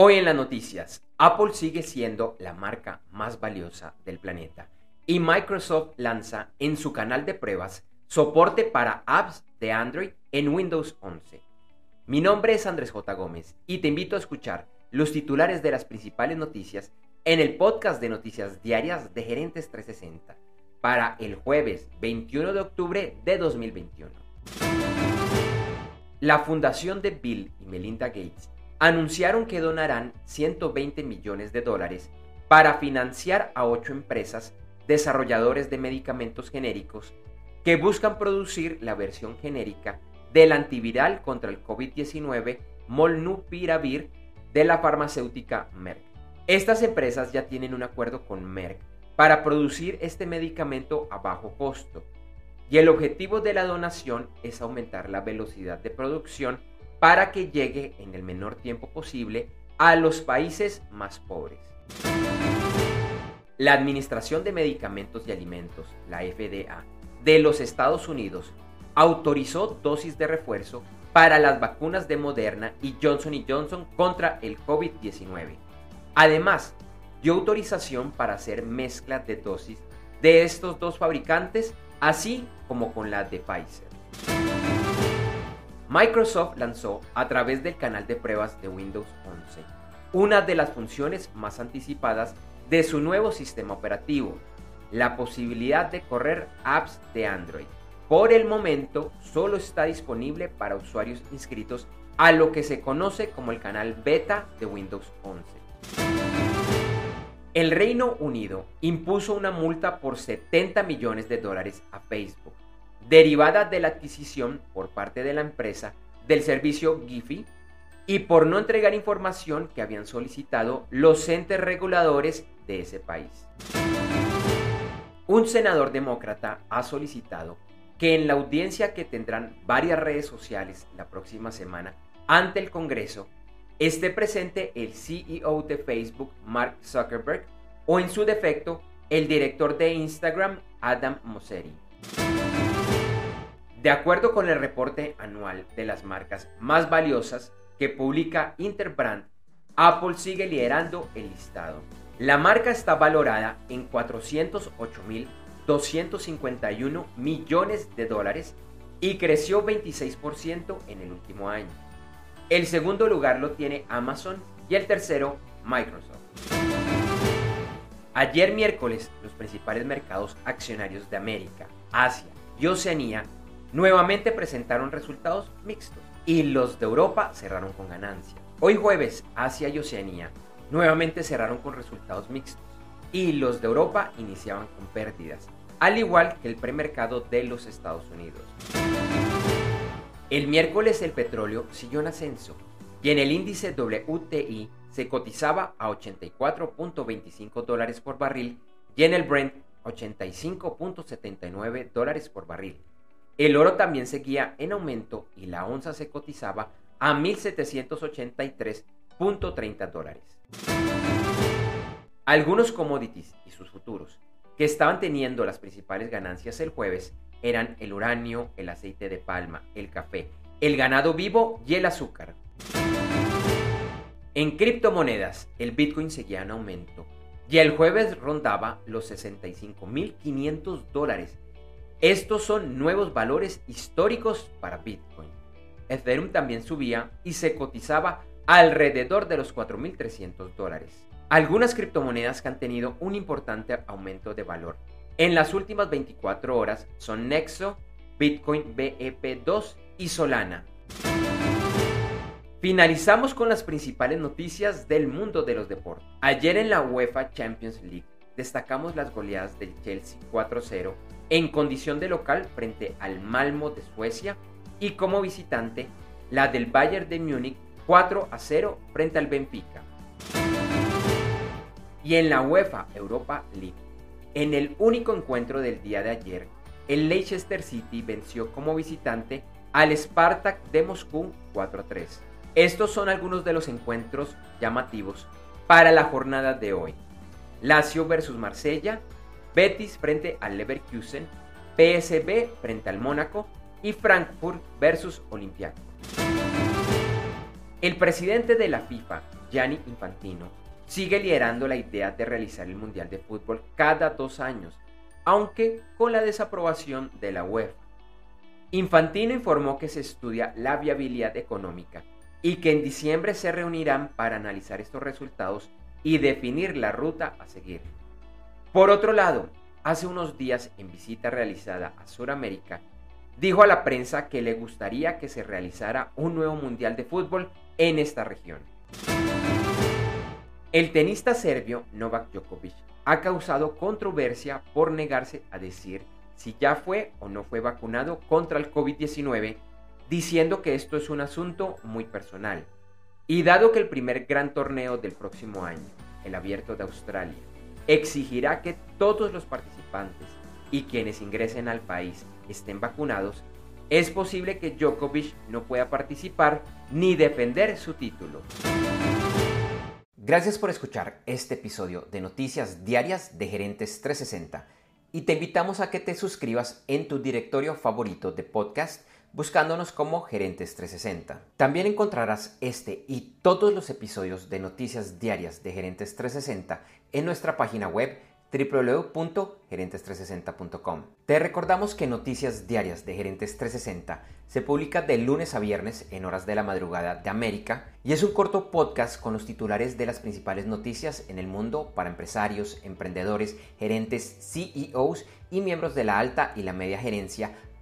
Hoy en las noticias, Apple sigue siendo la marca más valiosa del planeta y Microsoft lanza en su canal de pruebas soporte para apps de Android en Windows 11. Mi nombre es Andrés J. Gómez y te invito a escuchar los titulares de las principales noticias en el podcast de noticias diarias de Gerentes 360 para el jueves 21 de octubre de 2021. La fundación de Bill y Melinda Gates anunciaron que donarán 120 millones de dólares para financiar a ocho empresas desarrolladores de medicamentos genéricos que buscan producir la versión genérica del antiviral contra el COVID-19 Molnupiravir de la farmacéutica Merck. Estas empresas ya tienen un acuerdo con Merck para producir este medicamento a bajo costo y el objetivo de la donación es aumentar la velocidad de producción para que llegue en el menor tiempo posible a los países más pobres. La Administración de Medicamentos y Alimentos, la FDA, de los Estados Unidos autorizó dosis de refuerzo para las vacunas de Moderna y Johnson Johnson contra el COVID-19. Además, dio autorización para hacer mezcla de dosis de estos dos fabricantes, así como con la de Pfizer. Microsoft lanzó a través del canal de pruebas de Windows 11 una de las funciones más anticipadas de su nuevo sistema operativo, la posibilidad de correr apps de Android. Por el momento solo está disponible para usuarios inscritos a lo que se conoce como el canal beta de Windows 11. El Reino Unido impuso una multa por 70 millones de dólares a Facebook derivada de la adquisición por parte de la empresa del servicio Giphy y por no entregar información que habían solicitado los entes reguladores de ese país. Un senador demócrata ha solicitado que en la audiencia que tendrán varias redes sociales la próxima semana ante el Congreso esté presente el CEO de Facebook, Mark Zuckerberg, o en su defecto, el director de Instagram, Adam Mosseri. De acuerdo con el reporte anual de las marcas más valiosas que publica Interbrand, Apple sigue liderando el listado. La marca está valorada en 408.251 millones de dólares y creció 26% en el último año. El segundo lugar lo tiene Amazon y el tercero Microsoft. Ayer miércoles, los principales mercados accionarios de América, Asia y Oceanía nuevamente presentaron resultados mixtos y los de Europa cerraron con ganancia. Hoy jueves, Asia y Oceanía nuevamente cerraron con resultados mixtos y los de Europa iniciaban con pérdidas, al igual que el premercado de los Estados Unidos. El miércoles el petróleo siguió en ascenso y en el índice WTI se cotizaba a 84.25 dólares por barril y en el Brent 85.79 dólares por barril. El oro también seguía en aumento y la onza se cotizaba a 1.783.30 dólares. Algunos commodities y sus futuros que estaban teniendo las principales ganancias el jueves eran el uranio, el aceite de palma, el café, el ganado vivo y el azúcar. En criptomonedas, el Bitcoin seguía en aumento y el jueves rondaba los 65.500 dólares estos son nuevos valores históricos para Bitcoin. Ethereum también subía y se cotizaba alrededor de los 4.300 dólares. Algunas criptomonedas que han tenido un importante aumento de valor en las últimas 24 horas son Nexo, Bitcoin BEP2 y Solana. Finalizamos con las principales noticias del mundo de los deportes. Ayer en la UEFA Champions League destacamos las goleadas del Chelsea 4-0 en condición de local frente al Malmo de Suecia y como visitante la del Bayern de Múnich 4 a 0 frente al Benfica. Y en la UEFA Europa League, en el único encuentro del día de ayer, el Leicester City venció como visitante al Spartak de Moscú 4 a 3. Estos son algunos de los encuentros llamativos para la jornada de hoy. Lazio versus Marsella Betis frente al Leverkusen, PSB frente al Mónaco y Frankfurt versus Olympiacos. El presidente de la FIFA, Gianni Infantino, sigue liderando la idea de realizar el Mundial de Fútbol cada dos años, aunque con la desaprobación de la UEFA. Infantino informó que se estudia la viabilidad económica y que en diciembre se reunirán para analizar estos resultados y definir la ruta a seguir. Por otro lado, hace unos días en visita realizada a Sudamérica, dijo a la prensa que le gustaría que se realizara un nuevo Mundial de Fútbol en esta región. El tenista serbio Novak Djokovic ha causado controversia por negarse a decir si ya fue o no fue vacunado contra el COVID-19, diciendo que esto es un asunto muy personal. Y dado que el primer gran torneo del próximo año, el Abierto de Australia, exigirá que todos los participantes y quienes ingresen al país estén vacunados, es posible que Djokovic no pueda participar ni defender su título. Gracias por escuchar este episodio de Noticias Diarias de Gerentes 360 y te invitamos a que te suscribas en tu directorio favorito de podcast buscándonos como Gerentes 360. También encontrarás este y todos los episodios de Noticias Diarias de Gerentes 360 en nuestra página web www.gerentes360.com. Te recordamos que Noticias Diarias de Gerentes 360 se publica de lunes a viernes en horas de la madrugada de América y es un corto podcast con los titulares de las principales noticias en el mundo para empresarios, emprendedores, gerentes, CEOs y miembros de la alta y la media gerencia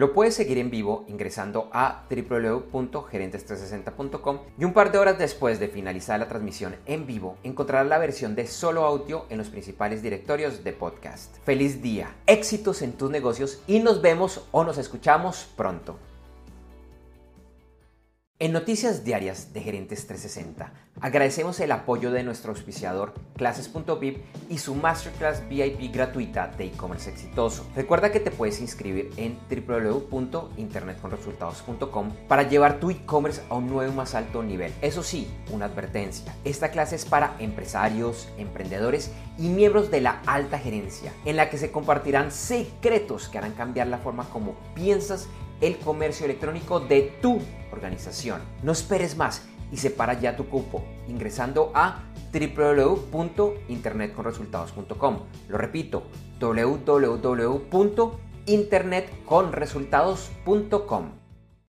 Lo puedes seguir en vivo ingresando a www.gerentes360.com y un par de horas después de finalizar la transmisión en vivo encontrarás la versión de solo audio en los principales directorios de podcast. Feliz día, éxitos en tus negocios y nos vemos o nos escuchamos pronto. En Noticias Diarias de Gerentes 360, agradecemos el apoyo de nuestro auspiciador Clases.vip y su Masterclass VIP gratuita de e-commerce exitoso. Recuerda que te puedes inscribir en www.internetconresultados.com para llevar tu e-commerce a un nuevo y más alto nivel. Eso sí, una advertencia. Esta clase es para empresarios, emprendedores y miembros de la alta gerencia, en la que se compartirán secretos que harán cambiar la forma como piensas el comercio electrónico de tu organización. No esperes más y separa ya tu cupo ingresando a www.internetconresultados.com. Lo repito, www.internetconresultados.com.